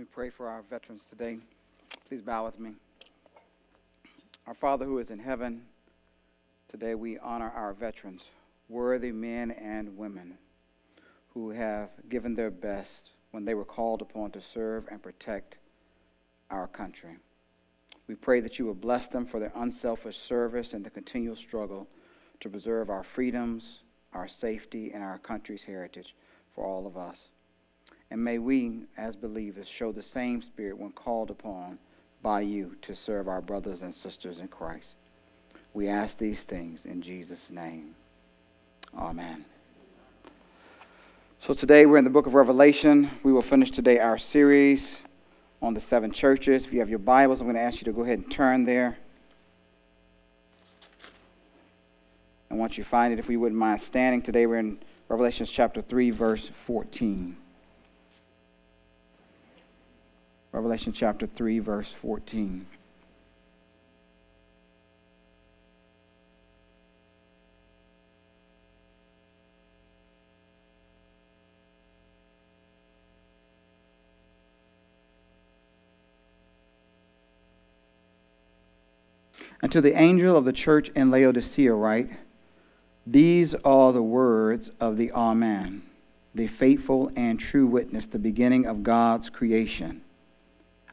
me pray for our veterans today. Please bow with me. Our Father who is in heaven, today we honor our veterans, worthy men and women who have given their best when they were called upon to serve and protect our country. We pray that you will bless them for their unselfish service and the continual struggle to preserve our freedoms, our safety, and our country's heritage for all of us. And may we, as believers, show the same spirit when called upon by you to serve our brothers and sisters in Christ. We ask these things in Jesus' name. Amen. So today we're in the book of Revelation. We will finish today our series on the seven churches. If you have your Bibles, I'm going to ask you to go ahead and turn there. And once you find it, if we wouldn't mind standing, today we're in Revelation chapter 3, verse 14. Revelation chapter 3, verse 14. And to the angel of the church in Laodicea, write These are the words of the Amen, the faithful and true witness, the beginning of God's creation.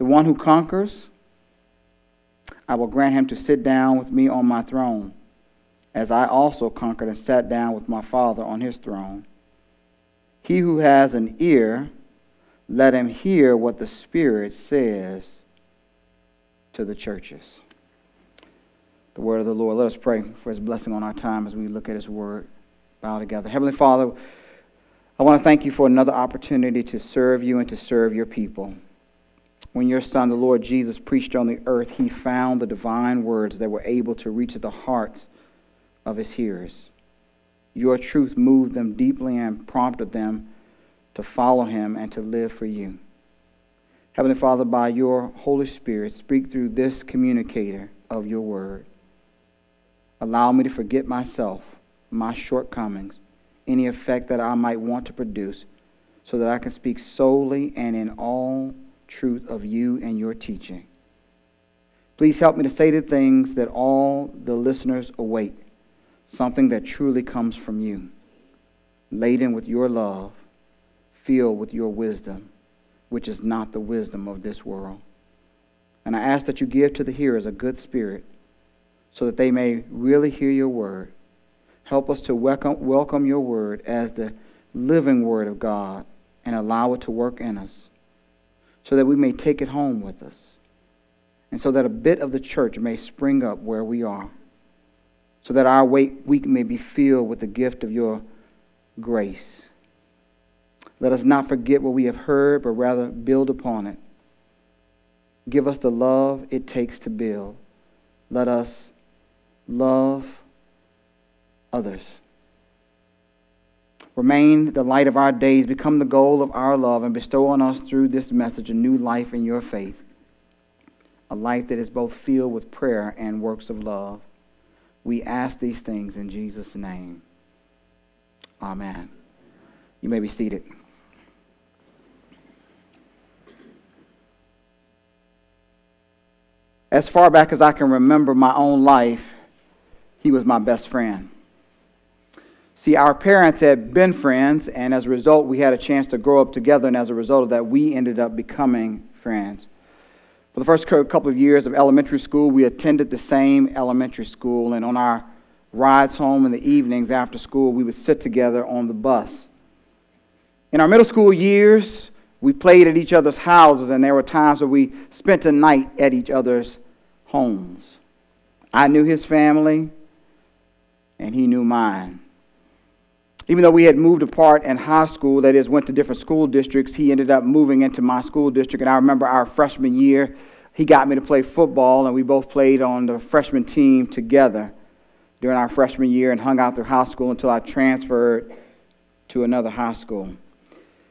The one who conquers, I will grant him to sit down with me on my throne, as I also conquered and sat down with my Father on his throne. He who has an ear, let him hear what the Spirit says to the churches. The word of the Lord. Let us pray for his blessing on our time as we look at his word. Bow together. Heavenly Father, I want to thank you for another opportunity to serve you and to serve your people. When your Son, the Lord Jesus, preached on the earth, he found the divine words that were able to reach the hearts of his hearers. Your truth moved them deeply and prompted them to follow him and to live for you. Heavenly Father, by your Holy Spirit, speak through this communicator of your word. Allow me to forget myself, my shortcomings, any effect that I might want to produce, so that I can speak solely and in all truth of you and your teaching. Please help me to say the things that all the listeners await, something that truly comes from you, laden with your love, filled with your wisdom, which is not the wisdom of this world. And I ask that you give to the hearers a good spirit so that they may really hear your word. Help us to welcome, welcome your word as the living word of God and allow it to work in us so that we may take it home with us, and so that a bit of the church may spring up where we are, so that our week may be filled with the gift of your grace. Let us not forget what we have heard, but rather build upon it. Give us the love it takes to build. Let us love others. Remain the light of our days, become the goal of our love, and bestow on us through this message a new life in your faith, a life that is both filled with prayer and works of love. We ask these things in Jesus' name. Amen. You may be seated. As far back as I can remember my own life, he was my best friend. See, our parents had been friends, and as a result, we had a chance to grow up together, and as a result of that, we ended up becoming friends. For the first couple of years of elementary school, we attended the same elementary school, and on our rides home in the evenings after school, we would sit together on the bus. In our middle school years, we played at each other's houses, and there were times where we spent a night at each other's homes. I knew his family, and he knew mine. Even though we had moved apart in high school, that is, went to different school districts, he ended up moving into my school district. And I remember our freshman year, he got me to play football, and we both played on the freshman team together during our freshman year and hung out through high school until I transferred to another high school.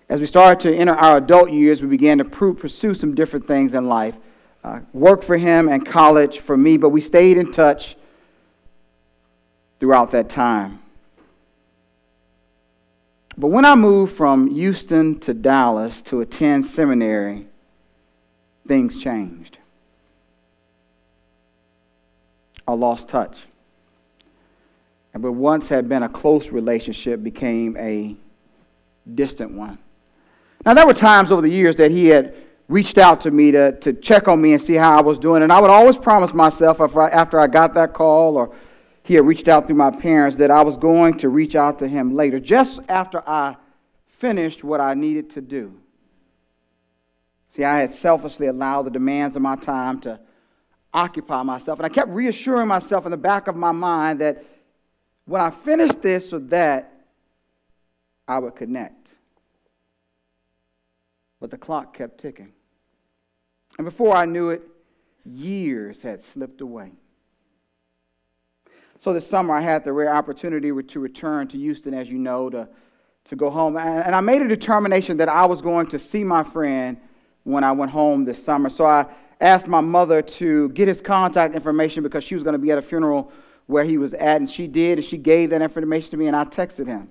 As we started to enter our adult years, we began to pursue some different things in life. Uh, work for him and college for me, but we stayed in touch throughout that time. But when I moved from Houston to Dallas to attend seminary, things changed. I lost touch. And what once had been a close relationship became a distant one. Now, there were times over the years that he had reached out to me to, to check on me and see how I was doing. And I would always promise myself I, after I got that call or he had reached out through my parents that I was going to reach out to him later, just after I finished what I needed to do. See, I had selfishly allowed the demands of my time to occupy myself. And I kept reassuring myself in the back of my mind that when I finished this or that, I would connect. But the clock kept ticking. And before I knew it, years had slipped away. So this summer, I had the rare opportunity to return to Houston, as you know, to, to go home. And I made a determination that I was going to see my friend when I went home this summer. So I asked my mother to get his contact information because she was going to be at a funeral where he was at, and she did, and she gave that information to me, and I texted him.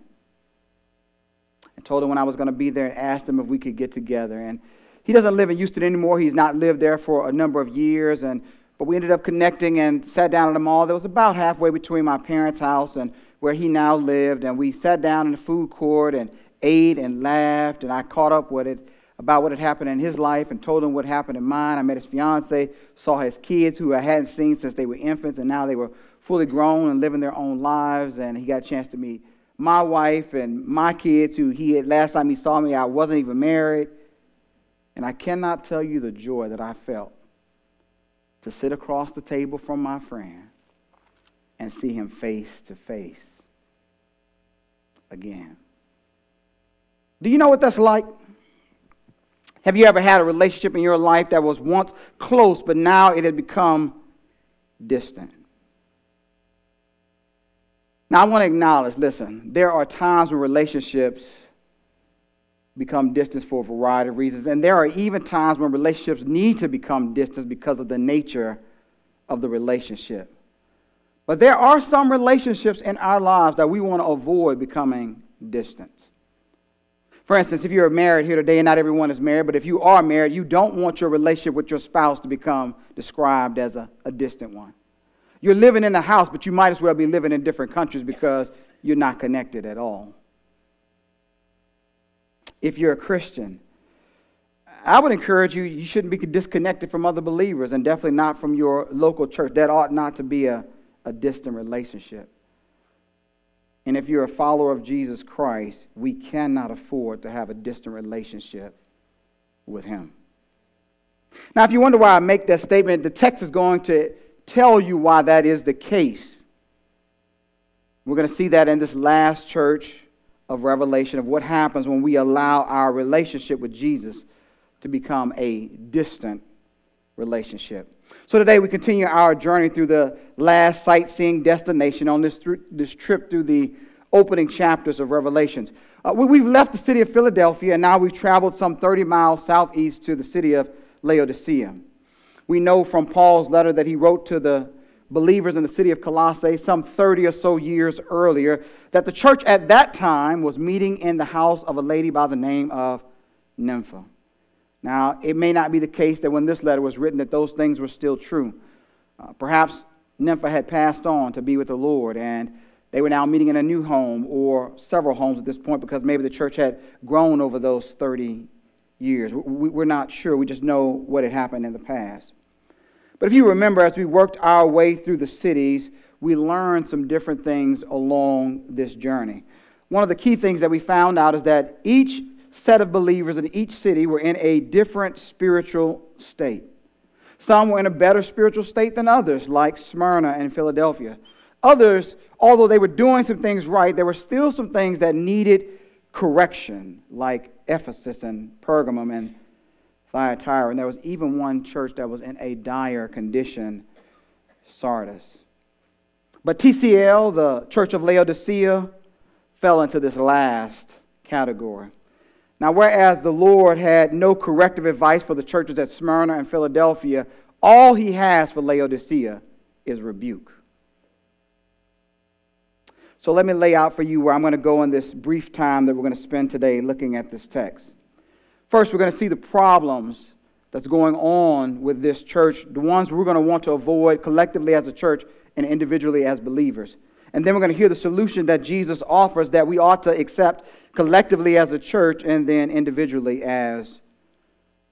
and told him when I was going to be there and asked him if we could get together. And he doesn't live in Houston anymore. He's not lived there for a number of years, and but we ended up connecting and sat down at a mall that was about halfway between my parents' house and where he now lived. And we sat down in the food court and ate and laughed. And I caught up with it about what had happened in his life and told him what happened in mine. I met his fiance, saw his kids who I hadn't seen since they were infants, and now they were fully grown and living their own lives. And he got a chance to meet my wife and my kids, who he had last time he saw me, I wasn't even married. And I cannot tell you the joy that I felt to sit across the table from my friend and see him face to face again. Do you know what that's like? Have you ever had a relationship in your life that was once close, but now it had become distant? Now, I want to acknowledge listen, there are times when relationships become distant for a variety of reasons. And there are even times when relationships need to become distant because of the nature of the relationship. But there are some relationships in our lives that we want to avoid becoming distant. For instance, if you're married here today, and not everyone is married, but if you are married, you don't want your relationship with your spouse to become described as a, a distant one. You're living in the house, but you might as well be living in different countries because you're not connected at all if you're a Christian. I would encourage you, you shouldn't be disconnected from other believers and definitely not from your local church. That ought not to be a, a distant relationship. And if you're a follower of Jesus Christ, we cannot afford to have a distant relationship with Him. Now, if you wonder why I make that statement, the text is going to tell you why that is the case. We're going to see that in this last church of revelation of what happens when we allow our relationship with Jesus to become a distant relationship. So today we continue our journey through the last sightseeing destination on this, this trip through the opening chapters of Revelations. Uh, we, have left the city of Philadelphia and now we've traveled some 30 miles southeast to the city of Laodicea. We know from Paul's letter that he wrote to the believers in the city of Colossae some 30 or so years earlier that the church at that time was meeting in the house of a lady by the name of Nympha. Now, it may not be the case that when this letter was written that those things were still true. Uh, perhaps Nympha had passed on to be with the Lord and they were now meeting in a new home or several homes at this point because maybe the church had grown over those 30 years. We're not sure. We just know what had happened in the past. But if you remember, as we worked our way through the cities, we learned some different things along this journey. One of the key things that we found out is that each set of believers in each city were in a different spiritual state. Some were in a better spiritual state than others, like Smyrna and Philadelphia. Others, although they were doing some things right, there were still some things that needed correction, like Ephesus and Pergamum and Thyatira. And there was even one church that was in a dire condition, Sardis. But TCL, the church of Laodicea, fell into this last category. Now, whereas the Lord had no corrective advice for the churches at Smyrna and Philadelphia, all he has for Laodicea is rebuke. So let me lay out for you where I'm going to go in this brief time that we're going to spend today looking at this text. First, we're going to see the problems that's going on with this church, the ones we're going to want to avoid collectively as a church and individually as believers. And then we're going to hear the solution that Jesus offers that we ought to accept collectively as a church and then individually as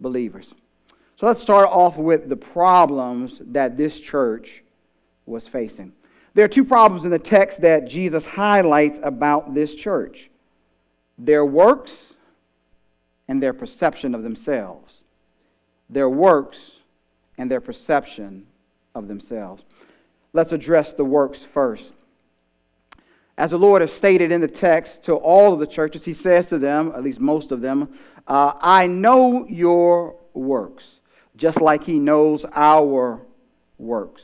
believers. So let's start off with the problems that this church was facing. There are two problems in the text that Jesus highlights about this church their works and their perception of themselves. Their works and their perception of themselves. Let's address the works first. As the Lord has stated in the text to all of the churches, He says to them, at least most of them, uh, I know your works, just like He knows our works.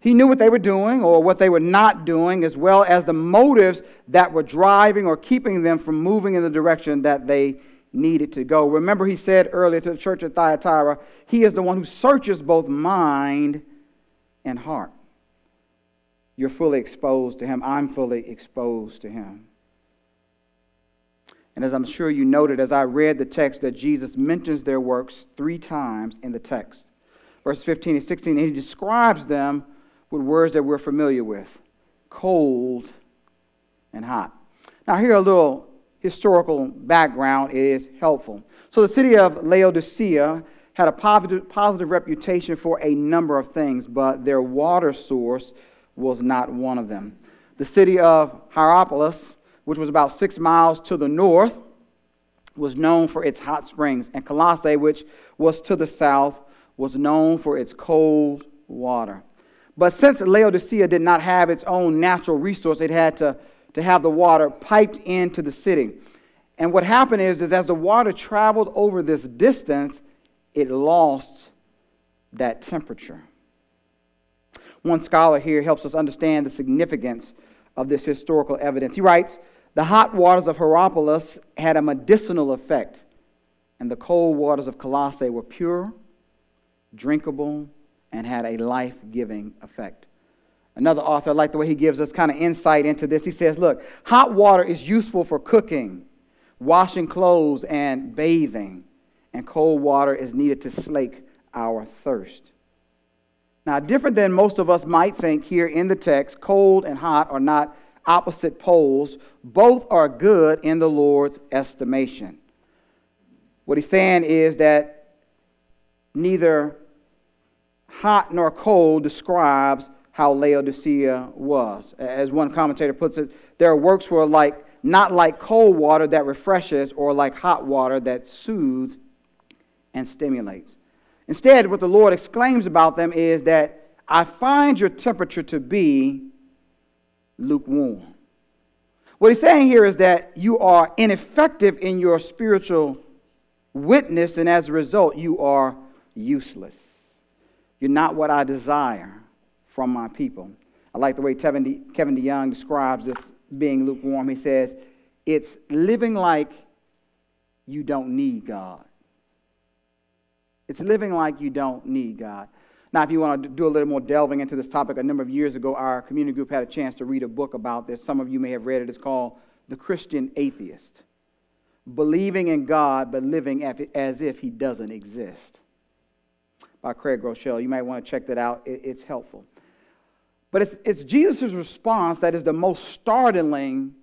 He knew what they were doing or what they were not doing, as well as the motives that were driving or keeping them from moving in the direction that they needed to go. Remember, he said earlier to the church at Thyatira, He is the one who searches both mind and heart. You're fully exposed to him. I'm fully exposed to him. And as I'm sure you noted as I read the text, that Jesus mentions their works three times in the text. Verse 15 and 16, and he describes them with words that we're familiar with cold and hot. Now, here are a little historical background is helpful. So, the city of Laodicea had a positive, positive reputation for a number of things, but their water source was not one of them. The city of Hierapolis, which was about six miles to the north, was known for its hot springs, and Colossae, which was to the south, was known for its cold water. But since Laodicea did not have its own natural resource, it had to, to have the water piped into the city. And what happened is, is as the water traveled over this distance, it lost that temperature. One scholar here helps us understand the significance of this historical evidence. He writes The hot waters of Hierapolis had a medicinal effect, and the cold waters of Colossae were pure, drinkable, and had a life giving effect. Another author, I like the way he gives us kind of insight into this. He says, Look, hot water is useful for cooking, washing clothes, and bathing, and cold water is needed to slake our thirst. Now, different than most of us might think here in the text, cold and hot are not opposite poles. Both are good in the Lord's estimation. What he's saying is that neither hot nor cold describes how Laodicea was. As one commentator puts it, their works were like not like cold water that refreshes or like hot water that soothes and stimulates. Instead, what the Lord exclaims about them is that I find your temperature to be lukewarm. What he's saying here is that you are ineffective in your spiritual witness, and as a result, you are useless. You're not what I desire from my people. I like the way Kevin, De, Kevin DeYoung describes this being lukewarm. He says, it's living like you don't need God. It's living like you don't need God. Now, if you want to do a little more delving into this topic, a number of years ago, our community group had a chance to read a book about this. Some of you may have read it. It's called The Christian Atheist Believing in God, but living as if He doesn't exist by Craig Groeschel. You might want to check that out, it's helpful. But it's, it's Jesus' response that is the most startling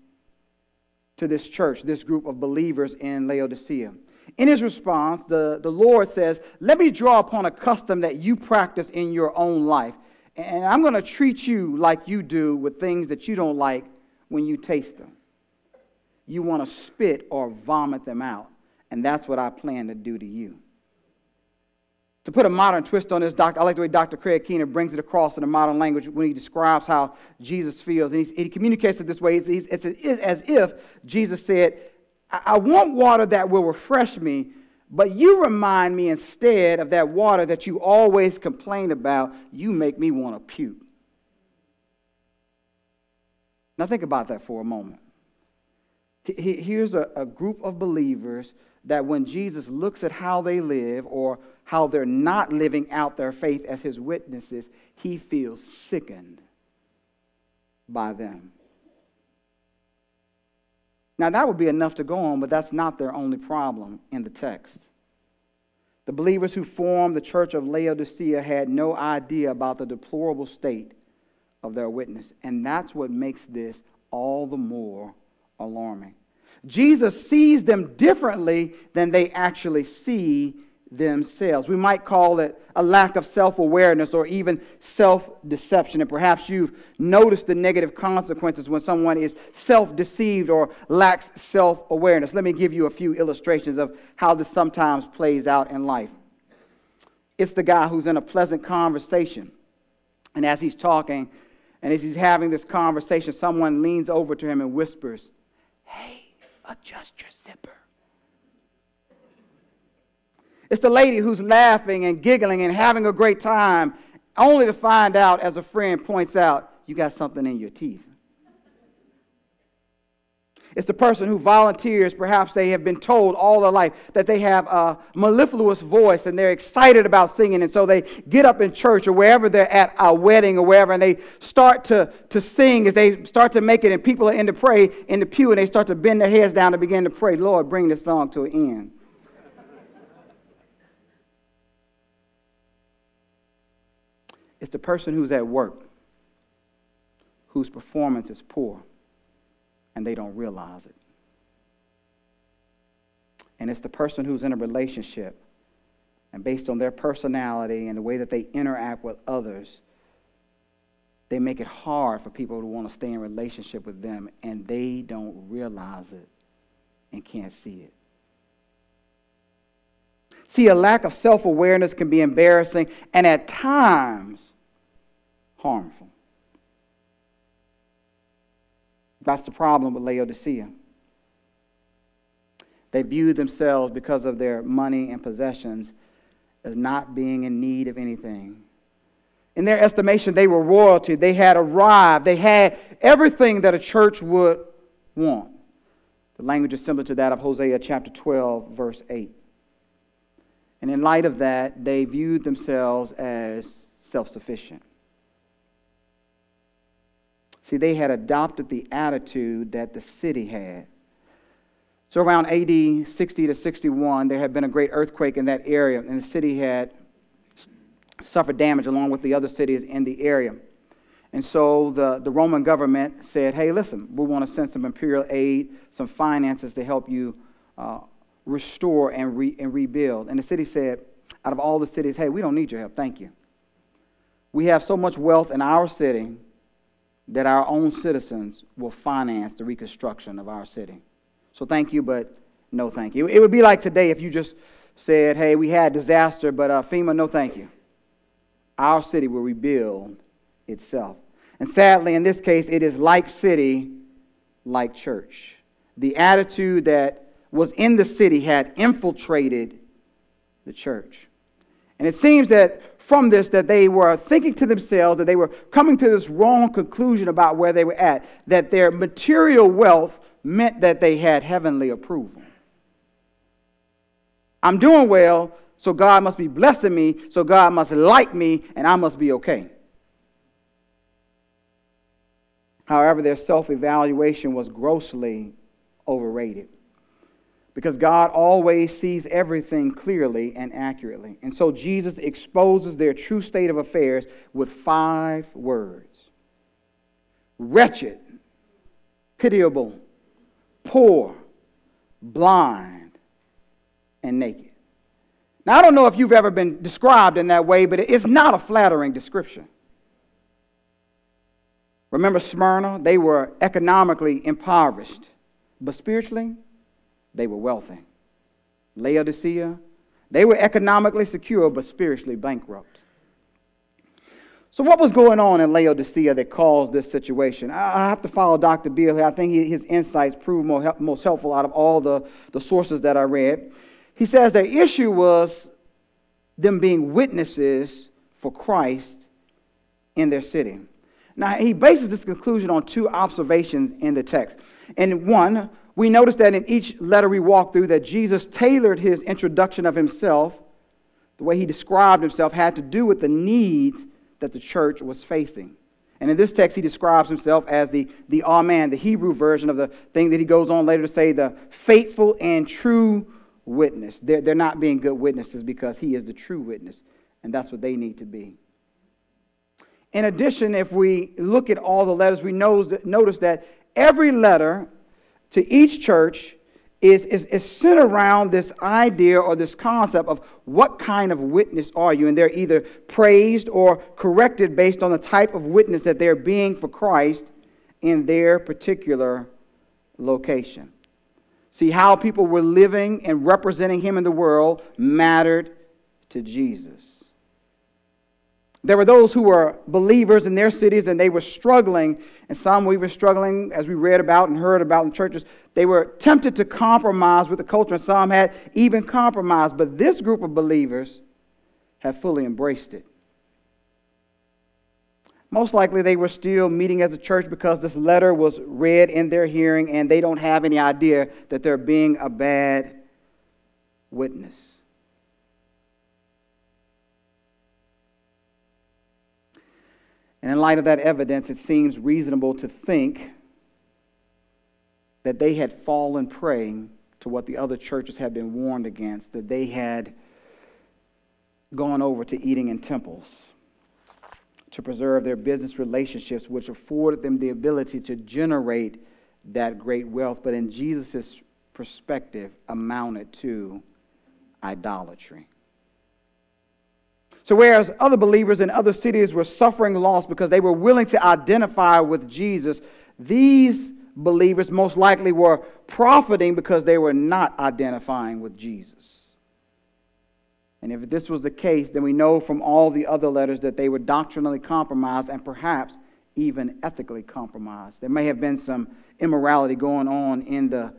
to this church, this group of believers in Laodicea. In his response, the, the Lord says, Let me draw upon a custom that you practice in your own life. And I'm going to treat you like you do with things that you don't like when you taste them. You want to spit or vomit them out. And that's what I plan to do to you. Put a modern twist on this, Doctor, I like the way Dr. Craig Keener brings it across in a modern language when he describes how Jesus feels. And he, communicates it this way it's, it's, it's as if Jesus said, I want water that will refresh me, but you remind me instead of that water that you always complain about. You make me want to puke. Now, think about that for a moment. Here's a, a group of believers that when Jesus looks at how they live or how they're not living out their faith as his witnesses, he feels sickened by them. Now, that would be enough to go on, but that's not their only problem in the text. The believers who formed the church of Laodicea had no idea about the deplorable state of their witness, and that's what makes this all the more alarming. Jesus sees them differently than they actually see themselves. We might call it a lack of self awareness or even self deception. And perhaps you've noticed the negative consequences when someone is self deceived or lacks self awareness. Let me give you a few illustrations of how this sometimes plays out in life. It's the guy who's in a pleasant conversation, and as he's talking and as he's having this conversation, someone leans over to him and whispers, Hey, adjust your zipper. It's the lady who's laughing and giggling and having a great time, only to find out, as a friend points out, you got something in your teeth. It's the person who volunteers, perhaps they have been told all their life that they have a mellifluous voice and they're excited about singing. And so they get up in church or wherever they're at, a wedding or wherever, and they start to, to sing as they start to make it, and people are in to pray in the pew and they start to bend their heads down and begin to pray, Lord, bring this song to an end. It's the person who's at work whose performance is poor and they don't realize it. And it's the person who's in a relationship and based on their personality and the way that they interact with others, they make it hard for people to want to stay in relationship with them and they don't realize it and can't see it. See, a lack of self awareness can be embarrassing and at times harmful. That's the problem with Laodicea. They viewed themselves, because of their money and possessions, as not being in need of anything. In their estimation, they were royalty. They had arrived. They had everything that a church would want. The language is similar to that of Hosea chapter 12, verse 8. And in light of that, they viewed themselves as self sufficient. See, they had adopted the attitude that the city had. So around AD 60 to 61, there had been a great earthquake in that area, and the city had suffered damage along with the other cities in the area. And so the, the Roman government said, hey, listen, we want to send some imperial aid, some finances to help you uh, restore and, re, and rebuild. And the city said, out of all the cities, hey, we don't need your help. Thank you. We have so much wealth in our city that our own citizens will finance the reconstruction of our city. So thank you, but no thank you. It would be like today if you just said, hey, we had disaster, but uh, FEMA, no thank you. Our city will rebuild itself. And sadly, in this case, it is like city, like church. The attitude that was in the city had infiltrated the church. And it seems that from this that they were thinking to themselves that they were coming to this wrong conclusion about where they were at, that their material wealth meant that they had heavenly approval. I'm doing well, so God must be blessing me, so God must like me, and I must be okay. However, their self evaluation was grossly overrated because God always sees everything clearly and accurately. And so Jesus exposes their true state of affairs with five words wretched, pitiable, poor, blind, and naked. Now, I don't know if you've ever been described in that way, but it's not a flattering description. Remember Smyrna? They were economically impoverished, but spiritually, they were wealthy. Laodicea, they were economically secure, but spiritually bankrupt. So, what was going on in Laodicea that caused this situation? I have to follow Dr. Beale here. I think his insights proved most helpful out of all the, the sources that I read. He says their issue was them being witnesses for Christ in their city. Now, he bases this conclusion on two observations in the text. And one, we notice that in each letter we walk through that Jesus tailored his introduction of himself, the way he described himself had to do with the needs that the church was facing. And in this text, he describes himself as the, the Amen, the Hebrew version of the thing that he goes on later to say, the faithful and true witness. They're, they're not being good witnesses because he is the true witness, and that's what they need to be. In addition, if we look at all the letters, we notice that every letter to each church is, is, is centered around this idea or this concept of what kind of witness are you? And they're either praised or corrected based on the type of witness that they're being for Christ in their particular location. See, how people were living and representing Him in the world mattered to Jesus. There were those who were believers in their cities and they were struggling, and some we were even struggling, as we read about and heard about in churches. They were tempted to compromise with the culture, and some had even compromised. But this group of believers have fully embraced it. Most likely, they were still meeting as a church because this letter was read in their hearing, and they don't have any idea that they're being a bad witness. And in light of that evidence, it seems reasonable to think that they had fallen prey to what the other churches had been warned against, that they had gone over to eating in temples to preserve their business relationships, which afforded them the ability to generate that great wealth, but in Jesus' perspective, amounted to idolatry. So, whereas other believers in other cities were suffering loss because they were willing to identify with Jesus, these believers most likely were profiting because they were not identifying with Jesus. And if this was the case, then we know from all the other letters that they were doctrinally compromised and perhaps even ethically compromised. There may have been some immorality going on in the,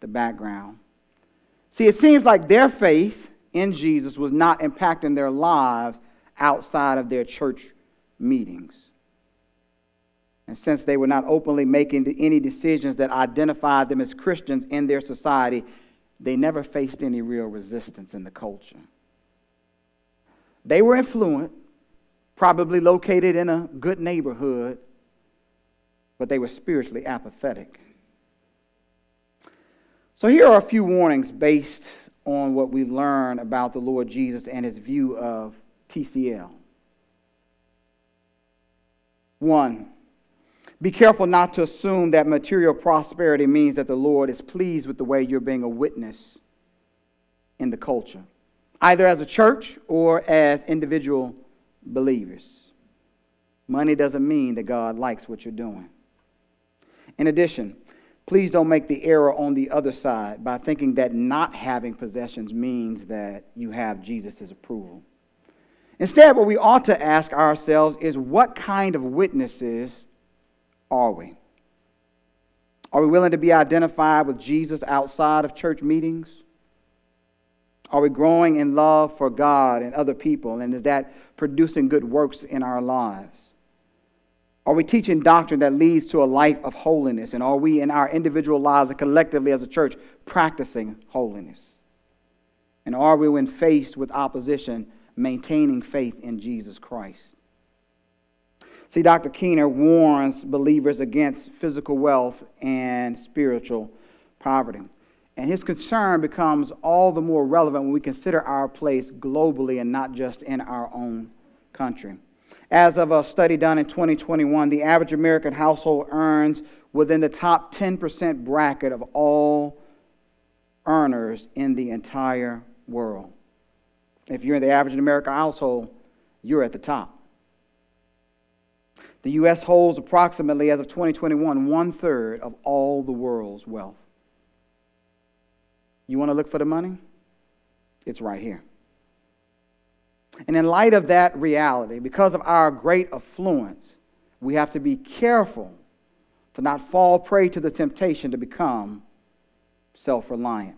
the background. See, it seems like their faith in Jesus was not impacting their lives outside of their church meetings. And since they were not openly making any decisions that identified them as Christians in their society, they never faced any real resistance in the culture. They were influent, probably located in a good neighborhood, but they were spiritually apathetic. So here are a few warnings based on what we learn about the Lord Jesus and his view of TCL. One, be careful not to assume that material prosperity means that the Lord is pleased with the way you're being a witness in the culture, either as a church or as individual believers. Money doesn't mean that God likes what you're doing. In addition, please don't make the error on the other side by thinking that not having possessions means that you have Jesus' approval. Instead, what we ought to ask ourselves is what kind of witnesses are we? Are we willing to be identified with Jesus outside of church meetings? Are we growing in love for God and other people? And is that producing good works in our lives? Are we teaching doctrine that leads to a life of holiness? And are we in our individual lives and collectively as a church practicing holiness? And are we, when faced with opposition, maintaining faith in Jesus Christ? See, Dr. Keener warns believers against physical wealth and spiritual poverty. And his concern becomes all the more relevant when we consider our place globally and not just in our own country. As of a study done in 2021, the average American household earns within the top 10% bracket of all earners in the entire world. If you're in the average American household, you're at the top. The U.S. holds approximately, as of 2021, one third of all the world's wealth. You want to look for the money? It's right here. And in light of that reality, because of our great affluence, we have to be careful to not fall prey to the temptation to become self reliant.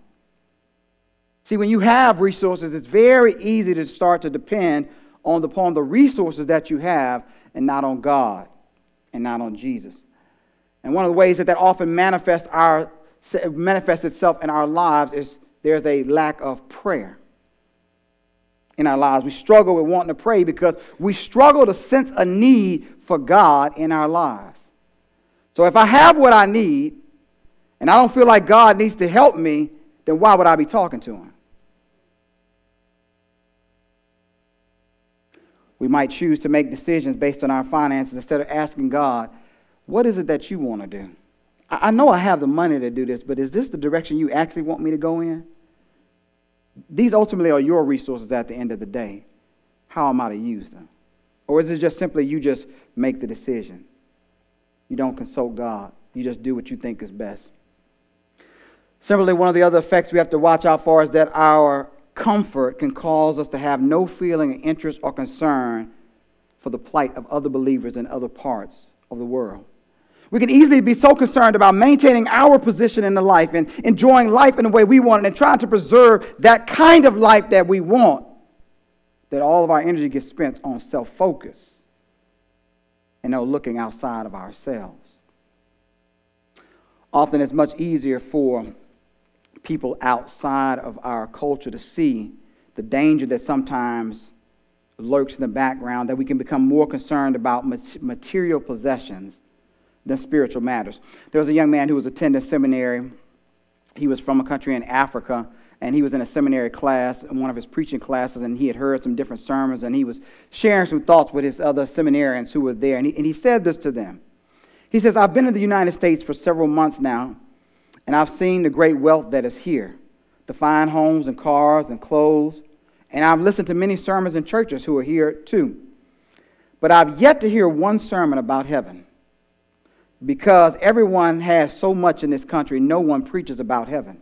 See, when you have resources, it's very easy to start to depend on the, upon the resources that you have and not on God and not on Jesus. And one of the ways that that often manifests, our, manifests itself in our lives is there's a lack of prayer in our lives. We struggle with wanting to pray because we struggle to sense a need for God in our lives. So if I have what I need and I don't feel like God needs to help me, then why would I be talking to Him? We might choose to make decisions based on our finances instead of asking God, what is it that you want to do? I know I have the money to do this, but is this the direction you actually want me to go in? These ultimately are your resources at the end of the day. How am I to use them? Or is it just simply you just make the decision? You don't consult God. You just do what you think is best. Similarly, one of the other effects we have to watch out for is that our comfort can cause us to have no feeling, of interest, or concern for the plight of other believers in other parts of the world. We can easily be so concerned about maintaining our position in the life and enjoying life in the way we want it and trying to preserve that kind of life that we want that all of our energy gets spent on self focus and no looking outside of ourselves. Often it's much easier for people outside of our culture to see the danger that sometimes lurks in the background, that we can become more concerned about material possessions than spiritual matters. There was a young man who was attending seminary. He was from a country in Africa, and he was in a seminary class, in one of his preaching classes, and he had heard some different sermons, and he was sharing some thoughts with his other seminarians who were there. And he, and he said this to them. He says, I've been in the United States for several months now, and I've seen the great wealth that is here the fine homes and cars and clothes. And I've listened to many sermons in churches who are here too. But I've yet to hear one sermon about heaven. Because everyone has so much in this country, no one preaches about heaven.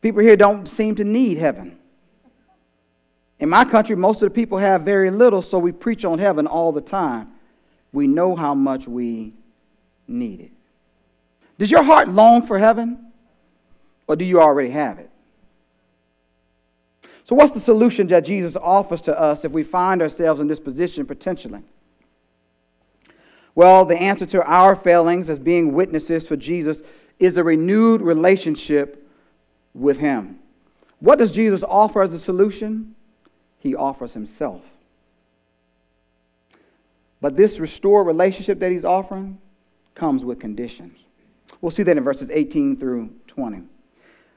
People here don't seem to need heaven. In my country, most of the people have very little, so we preach on heaven all the time. We know how much we need it. Does your heart long for heaven? Or do you already have it? So, what's the solution that Jesus offers to us if we find ourselves in this position potentially? Well, the answer to our failings as being witnesses for Jesus is a renewed relationship with Him. What does Jesus offer as a solution? He offers Himself. But this restored relationship that He's offering comes with conditions. We'll see that in verses 18 through 20. And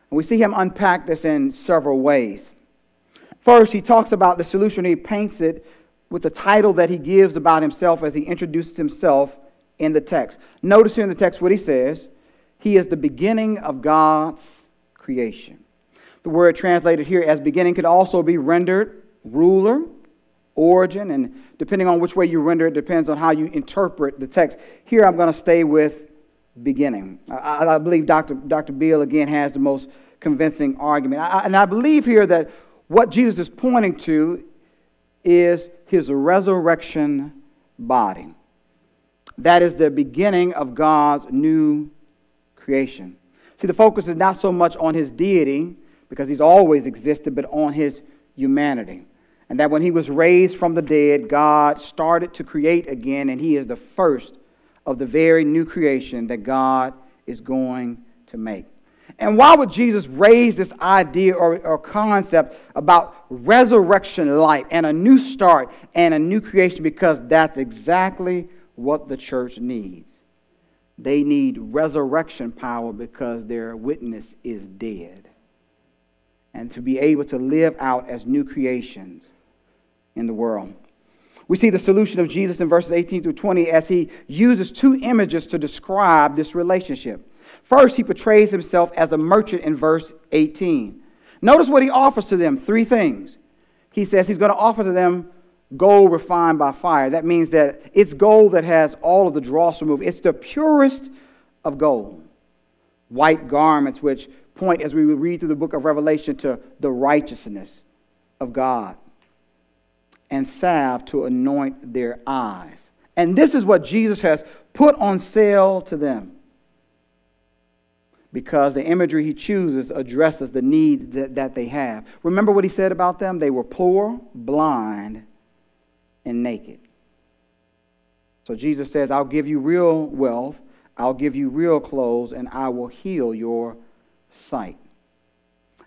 we see him unpack this in several ways. First, he talks about the solution. He paints it with the title that he gives about himself as he introduces himself in the text. Notice here in the text what he says He is the beginning of God's creation. The word translated here as beginning could also be rendered ruler, origin, and depending on which way you render it, depends on how you interpret the text. Here I'm going to stay with beginning. I, I believe Dr. Dr. Beale again has the most convincing argument. I, and I believe here that what Jesus is pointing to is his resurrection body. That is the beginning of God's new creation. See, the focus is not so much on his deity, because he's always existed, but on his humanity. And that when he was raised from the dead, God started to create again, and he is the first of the very new creation that God is going to make. And why would Jesus raise this idea or, or, concept about resurrection life and a new start and a new creation? Because that's exactly what the church needs. They need resurrection power because their witness is dead. And to be able to live out as new creations in the world. We see the solution of Jesus in verses 18 through 20 as he uses two images to describe this relationship. First, he portrays himself as a merchant in verse 18. Notice what he offers to them three things. He says he's going to offer to them gold refined by fire. That means that it's gold that has all of the dross removed. It's the purest of gold. White garments, which point, as we read through the book of Revelation, to the righteousness of God. And salve to anoint their eyes. And this is what Jesus has put on sale to them. Because the imagery he chooses addresses the needs that, that they have. Remember what he said about them? They were poor, blind, and naked. So Jesus says, I'll give you real wealth, I'll give you real clothes, and I will heal your sight.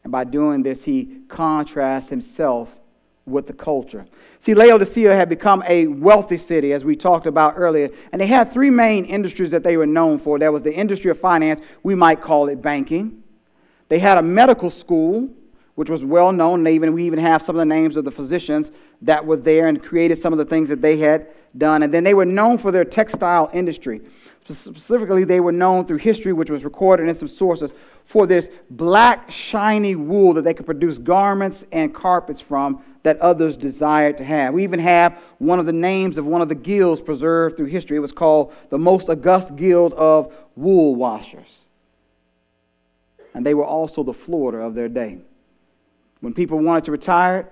And by doing this, he contrasts himself with the culture. See, Laodicea had become a wealthy city, as we talked about earlier, and they had three main industries that they were known for. There was the industry of finance, we might call it banking. They had a medical school, which was well known, and even, we even have some of the names of the physicians that were there and created some of the things that they had done. And then they were known for their textile industry. Specifically, they were known through history, which was recorded in some sources, for this black, shiny wool that they could produce garments and carpets from that others desired to have. We even have one of the names of one of the guilds preserved through history. It was called the Most August Guild of Wool Washers. And they were also the Florida of their day. When people wanted to retire,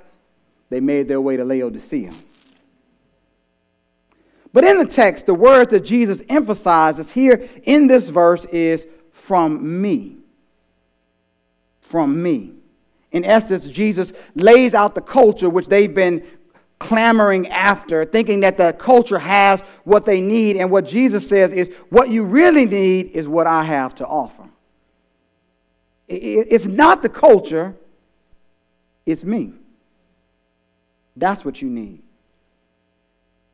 they made their way to Laodicea. But in the text, the word that Jesus emphasizes here in this verse is from me. From me. In essence, Jesus lays out the culture which they've been clamoring after, thinking that the culture has what they need. And what Jesus says is, what you really need is what I have to offer. It's not the culture, it's me. That's what you need.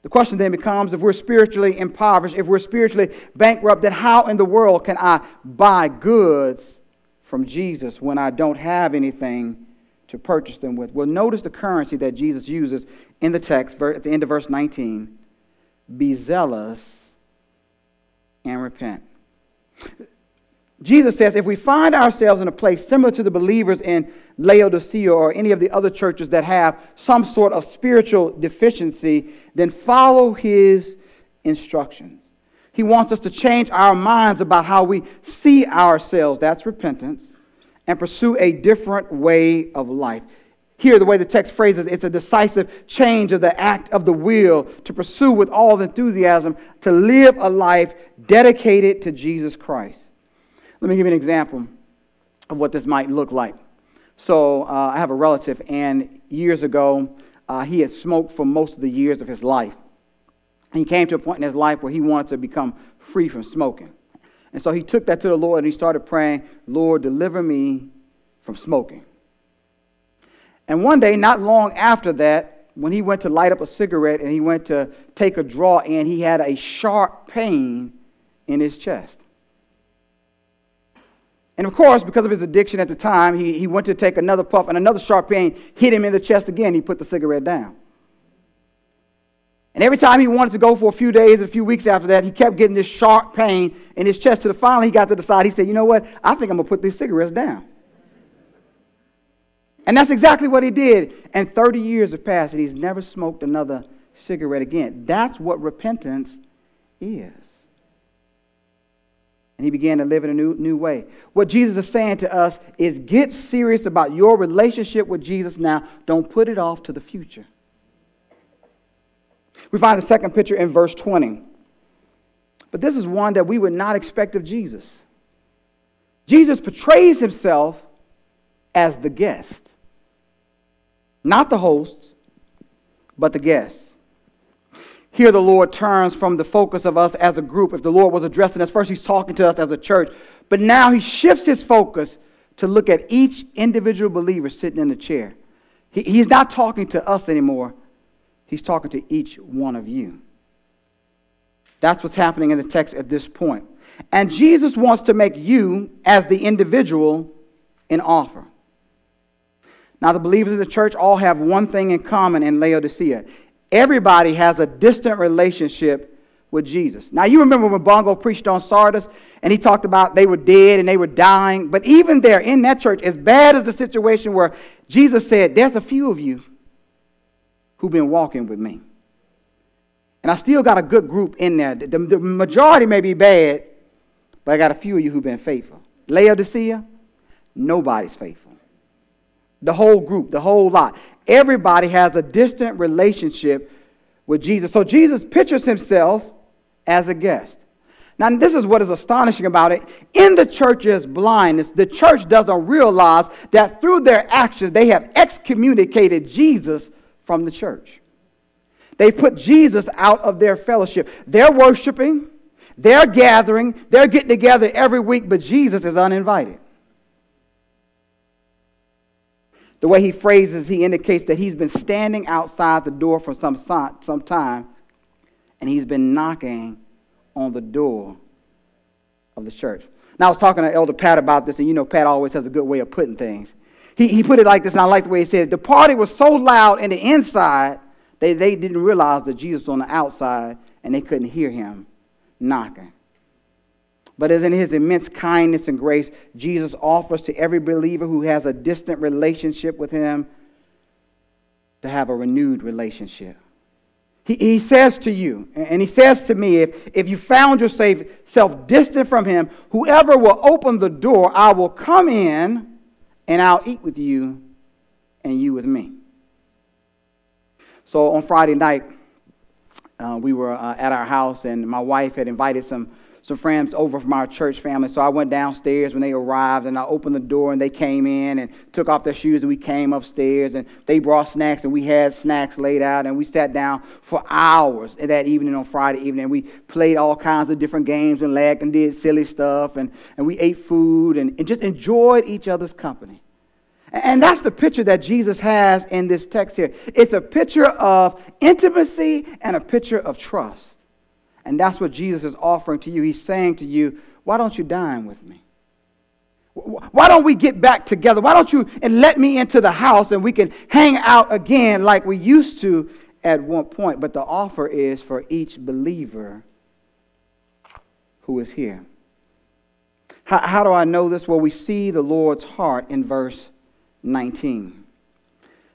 The question then becomes if we're spiritually impoverished, if we're spiritually bankrupt, then how in the world can I buy goods from Jesus when I don't have anything to purchase them with? Well, notice the currency that Jesus uses in the text at the end of verse 19 be zealous and repent. Jesus says if we find ourselves in a place similar to the believers in Laodicea or any of the other churches that have some sort of spiritual deficiency, then follow his instructions. He wants us to change our minds about how we see ourselves. That's repentance. And pursue a different way of life. Here, the way the text phrases it's a decisive change of the act of the will to pursue with all enthusiasm to live a life dedicated to Jesus Christ. Let me give you an example of what this might look like. So uh, I have a relative, and years ago, uh, he had smoked for most of the years of his life. And he came to a point in his life where he wanted to become free from smoking. And so he took that to the Lord and he started praying, Lord, deliver me from smoking. And one day, not long after that, when he went to light up a cigarette and he went to take a draw in, he had a sharp pain in his chest. And of course, because of his addiction at the time, he, he went to take another puff, and another sharp pain hit him in the chest again. He put the cigarette down. And every time he wanted to go for a few days, a few weeks after that, he kept getting this sharp pain in his chest. To the finally, he got to decide. He said, "You know what? I think I'm gonna put these cigarettes down." And that's exactly what he did. And 30 years have passed, and he's never smoked another cigarette again. That's what repentance is and he began to live in a new, new way. What Jesus is saying to us is get serious about your relationship with Jesus now. Don't put it off to the future. We find the second picture in verse 20. But this is one that we would not expect of Jesus. Jesus portrays himself as the guest, not the host, but the guest. Here, the Lord turns from the focus of us as a group. If the Lord was addressing us, first He's talking to us as a church, but now He shifts His focus to look at each individual believer sitting in the chair. He, he's not talking to us anymore, He's talking to each one of you. That's what's happening in the text at this point. And Jesus wants to make you, as the individual, an offer. Now, the believers in the church all have one thing in common in Laodicea Everybody has a distant relationship with Jesus. Now, you remember when Bongo preached on Sardis and he talked about they were dead and they were dying. But even there in that church, as bad as the situation where Jesus said, There's a few of you who've been walking with me. And I still got a good group in there. The, the majority may be bad, but I got a few of you who've been faithful. Laodicea, nobody's faithful. The whole group, the whole lot. Everybody has a distant relationship with Jesus. So Jesus pictures himself as a guest. Now, this is what is astonishing about it. In the church's blindness, the church doesn't realize that through their actions, they have excommunicated Jesus from the church. They put Jesus out of their fellowship. They're worshiping, they're gathering, they're getting together every week, but Jesus is uninvited. The way he phrases, he indicates that he's been standing outside the door for some, some time, and he's been knocking on the door of the church. Now, I was talking to Elder Pat about this, and you know, Pat always has a good way of putting things. He, he put it like this, and I like the way he said it. The party was so loud in the inside, they, they didn't realize that Jesus was on the outside, and they couldn't hear him knocking. But as in his immense kindness and grace, Jesus offers to every believer who has a distant relationship with him to have a renewed relationship. He, he says to you, and he says to me, if, if you found yourself distant from him, whoever will open the door, I will come in and I'll eat with you and you with me. So on Friday night, uh, we were uh, at our house, and my wife had invited some some friends over from our church family. So I went downstairs when they arrived and I opened the door and they came in and took off their shoes and we came upstairs and they brought snacks and we had snacks laid out and we sat down for hours that evening on Friday evening. And we played all kinds of different games and laughed and did silly stuff and, and we ate food and, and just enjoyed each other's company. And that's the picture that Jesus has in this text here. It's a picture of intimacy and a picture of trust. And that's what Jesus is offering to you. He's saying to you, Why don't you dine with me? Why don't we get back together? Why don't you and let me into the house and we can hang out again like we used to at one point? But the offer is for each believer who is here. How, how do I know this? Well, we see the Lord's heart in verse 19.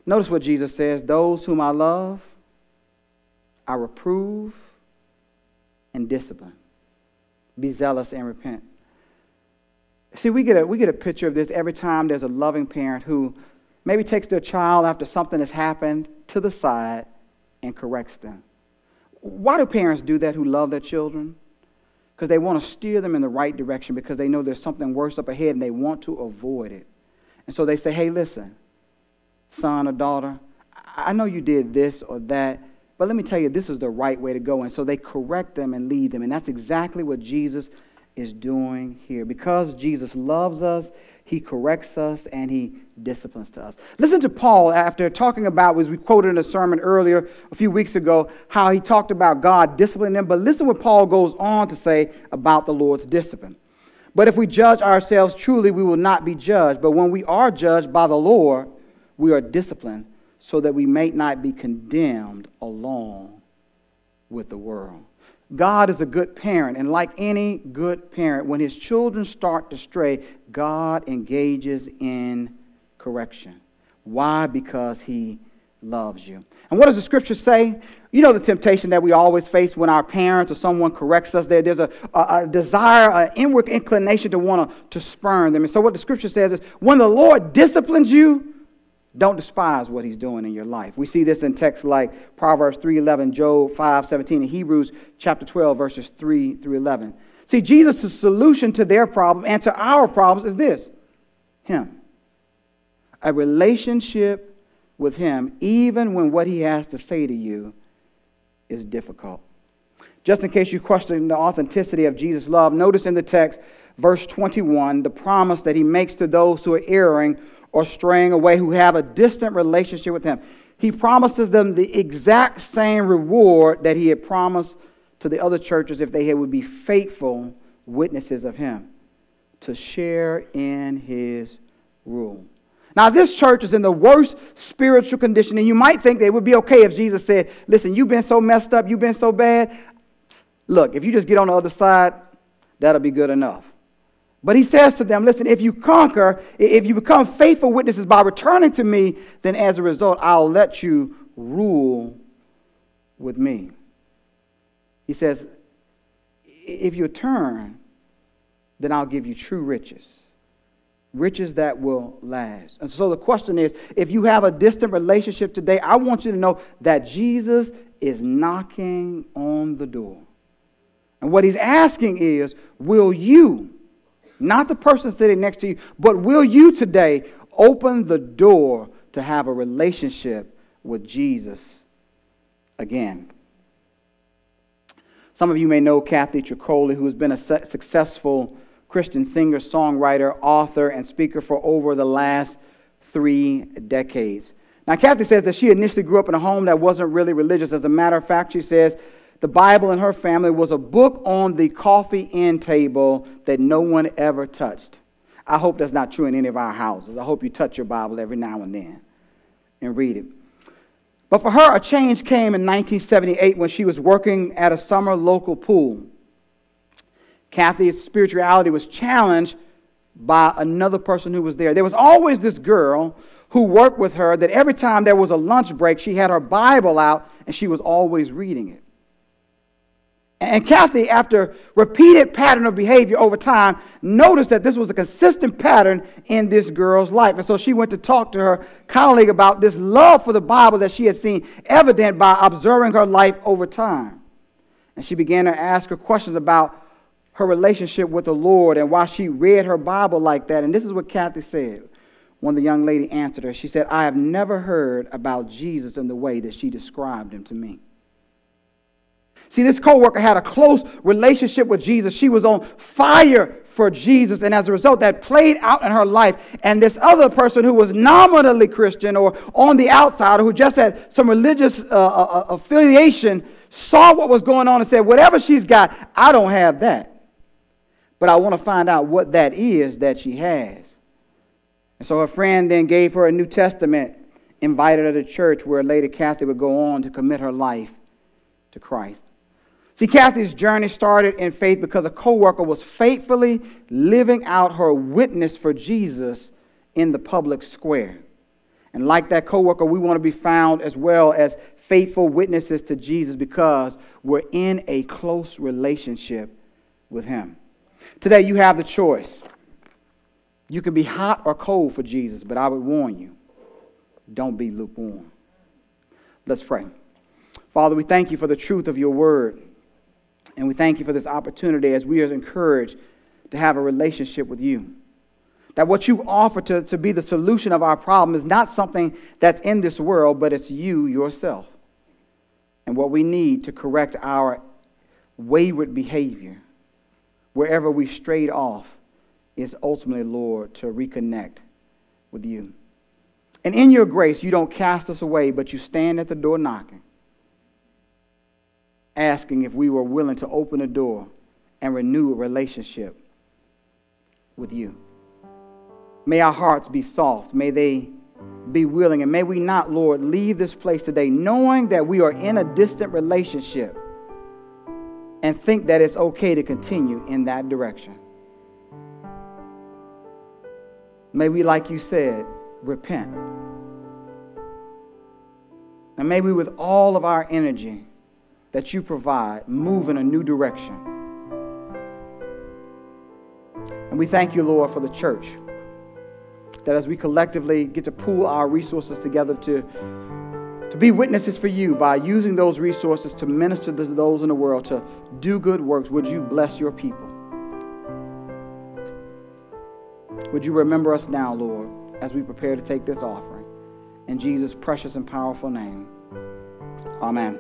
Notice what Jesus says Those whom I love, I reprove and discipline. Be zealous and repent. See, we get, a, we get a picture of this every time there's a loving parent who maybe takes their child after something has happened to the side and corrects them. Why do parents do that who love their children? Because they want to steer them in the right direction because they know there's something worse up ahead and they want to avoid it. And so they say, hey, listen, son or daughter, I know you did this or that, but let me tell you, this is the right way to go. And so they correct them and lead them. And that's exactly what Jesus is doing here. Because Jesus loves us, he corrects us and he disciplines to us. Listen to Paul after talking about, as we quoted in a sermon earlier a few weeks ago, how he talked about God disciplining them. But listen what Paul goes on to say about the Lord's discipline. But if we judge ourselves truly, we will not be judged. But when we are judged by the Lord, we are disciplined so that we may not be condemned along with the world. God is a good parent, and like any good parent, when his children start to stray, God engages in correction. Why? Because he loves you. And what does the scripture say? You know the temptation that we always face when our parents or someone corrects us. There, there's a, a, a desire, an inward inclination to want to, to spurn them. And so what the scripture says is, when the Lord disciplines you, don't despise what he's doing in your life. We see this in texts like Proverbs 3:11, Job 5:17, and Hebrews chapter 12 verses 3 through 11. See, Jesus' solution to their problem and to our problems is this: him. A relationship with him even when what he has to say to you is difficult. Just in case you question the authenticity of Jesus' love, notice in the text verse 21 the promise that he makes to those who are erring or straying away who have a distant relationship with Him. He promises them the exact same reward that He had promised to the other churches if they would be faithful witnesses of Him to share in His rule. Now, this church is in the worst spiritual condition, and you might think they would be okay if Jesus said, Listen, you've been so messed up, you've been so bad, Look, if you just get on the other side, that'll be good enough. But he says to them, Listen, if you conquer, if you become faithful witnesses by returning to me, then as a result, I'll let you rule with me. He says, If you turn, then I'll give you true riches. Riches that will last. And so the question is if you have a distant relationship today, I want you to know that Jesus is knocking on the door. And what he's asking is, will you, not the person sitting next to you, but will you today open the door to have a relationship with Jesus again? Some of you may know Kathy Troccoli, who has been a successful Christian singer, songwriter, author, and speaker for over the last three decades. Now, Kathy says that she initially grew up in a home that wasn't really religious. As a matter of fact, she says the Bible in her family was a book on the coffee end table that no one ever touched. I hope that's not true in any of our houses. I hope you touch your Bible every now and then and read it. But for her, a change came in 1978 when she was working at a summer local pool. Kathy's spirituality was challenged by another person who was there. There was always this girl who worked with her that every time there was a lunch break, she had her Bible out and she was always reading it. And Kathy, after repeated pattern of behavior over time, noticed that this was a consistent pattern in this girl's life. And so she went to talk to her colleague about this love for the Bible that she had seen evident by observing her life over time. And she began to ask her questions about her relationship with the Lord and why she read her Bible like that. And this is what Kathy said when the young lady answered her. She said, I have never heard about Jesus in the way that she described him to me. See, this coworker had a close relationship with Jesus. She was on fire for Jesus, and as a result, that played out in her life. And this other person who was nominally Christian or on the outside, or who just had some religious uh, uh, uh, affiliation, saw what was going on and said, Whatever she's got, I don't have that. But I want to find out what that is that she has. And so her friend then gave her a New Testament, invited her to church where later Kathy would go on to commit her life to Christ. See, Kathy's journey started in faith because a coworker was faithfully living out her witness for Jesus in the public square. And like that coworker, we want to be found as well as faithful witnesses to Jesus because we're in a close relationship with him. Today you have the choice. You can be hot or cold for Jesus, but I would warn you, don't be lukewarm. Let's pray. Father, we thank you for the truth of your word. And we thank you for this opportunity as we are encouraged to have a relationship with you. That what you offer to, to be the solution of our problem is not something that's in this world, but it's you yourself. And what we need to correct our wayward behavior, wherever we strayed off, is ultimately, Lord, to reconnect with you. And in your grace, you don't cast us away, but you stand at the door knocking asking if we were willing to open a door and renew a relationship with you. May our hearts be soft. May they be willing. And may we not, Lord, leave this place today knowing that we are in a distant relationship and think that it's okay to continue in that direction. May we, like you said, repent. And may we, with all of our energy, that you provide move in a new direction. And we thank you, Lord, for the church. That as we collectively get to pool our resources together to, to be witnesses for you by using those resources to minister to those in the world, to do good works, would you bless your people? Would you remember us now, Lord, as we prepare to take this offering? In Jesus' precious and powerful name. Amen.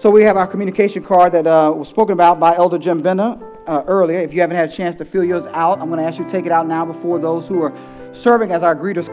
So we have our communication card that uh, was spoken about by Elder Jim Bender uh, earlier. If you haven't had a chance to fill yours out, I'm going to ask you to take it out now before those who are serving as our greeters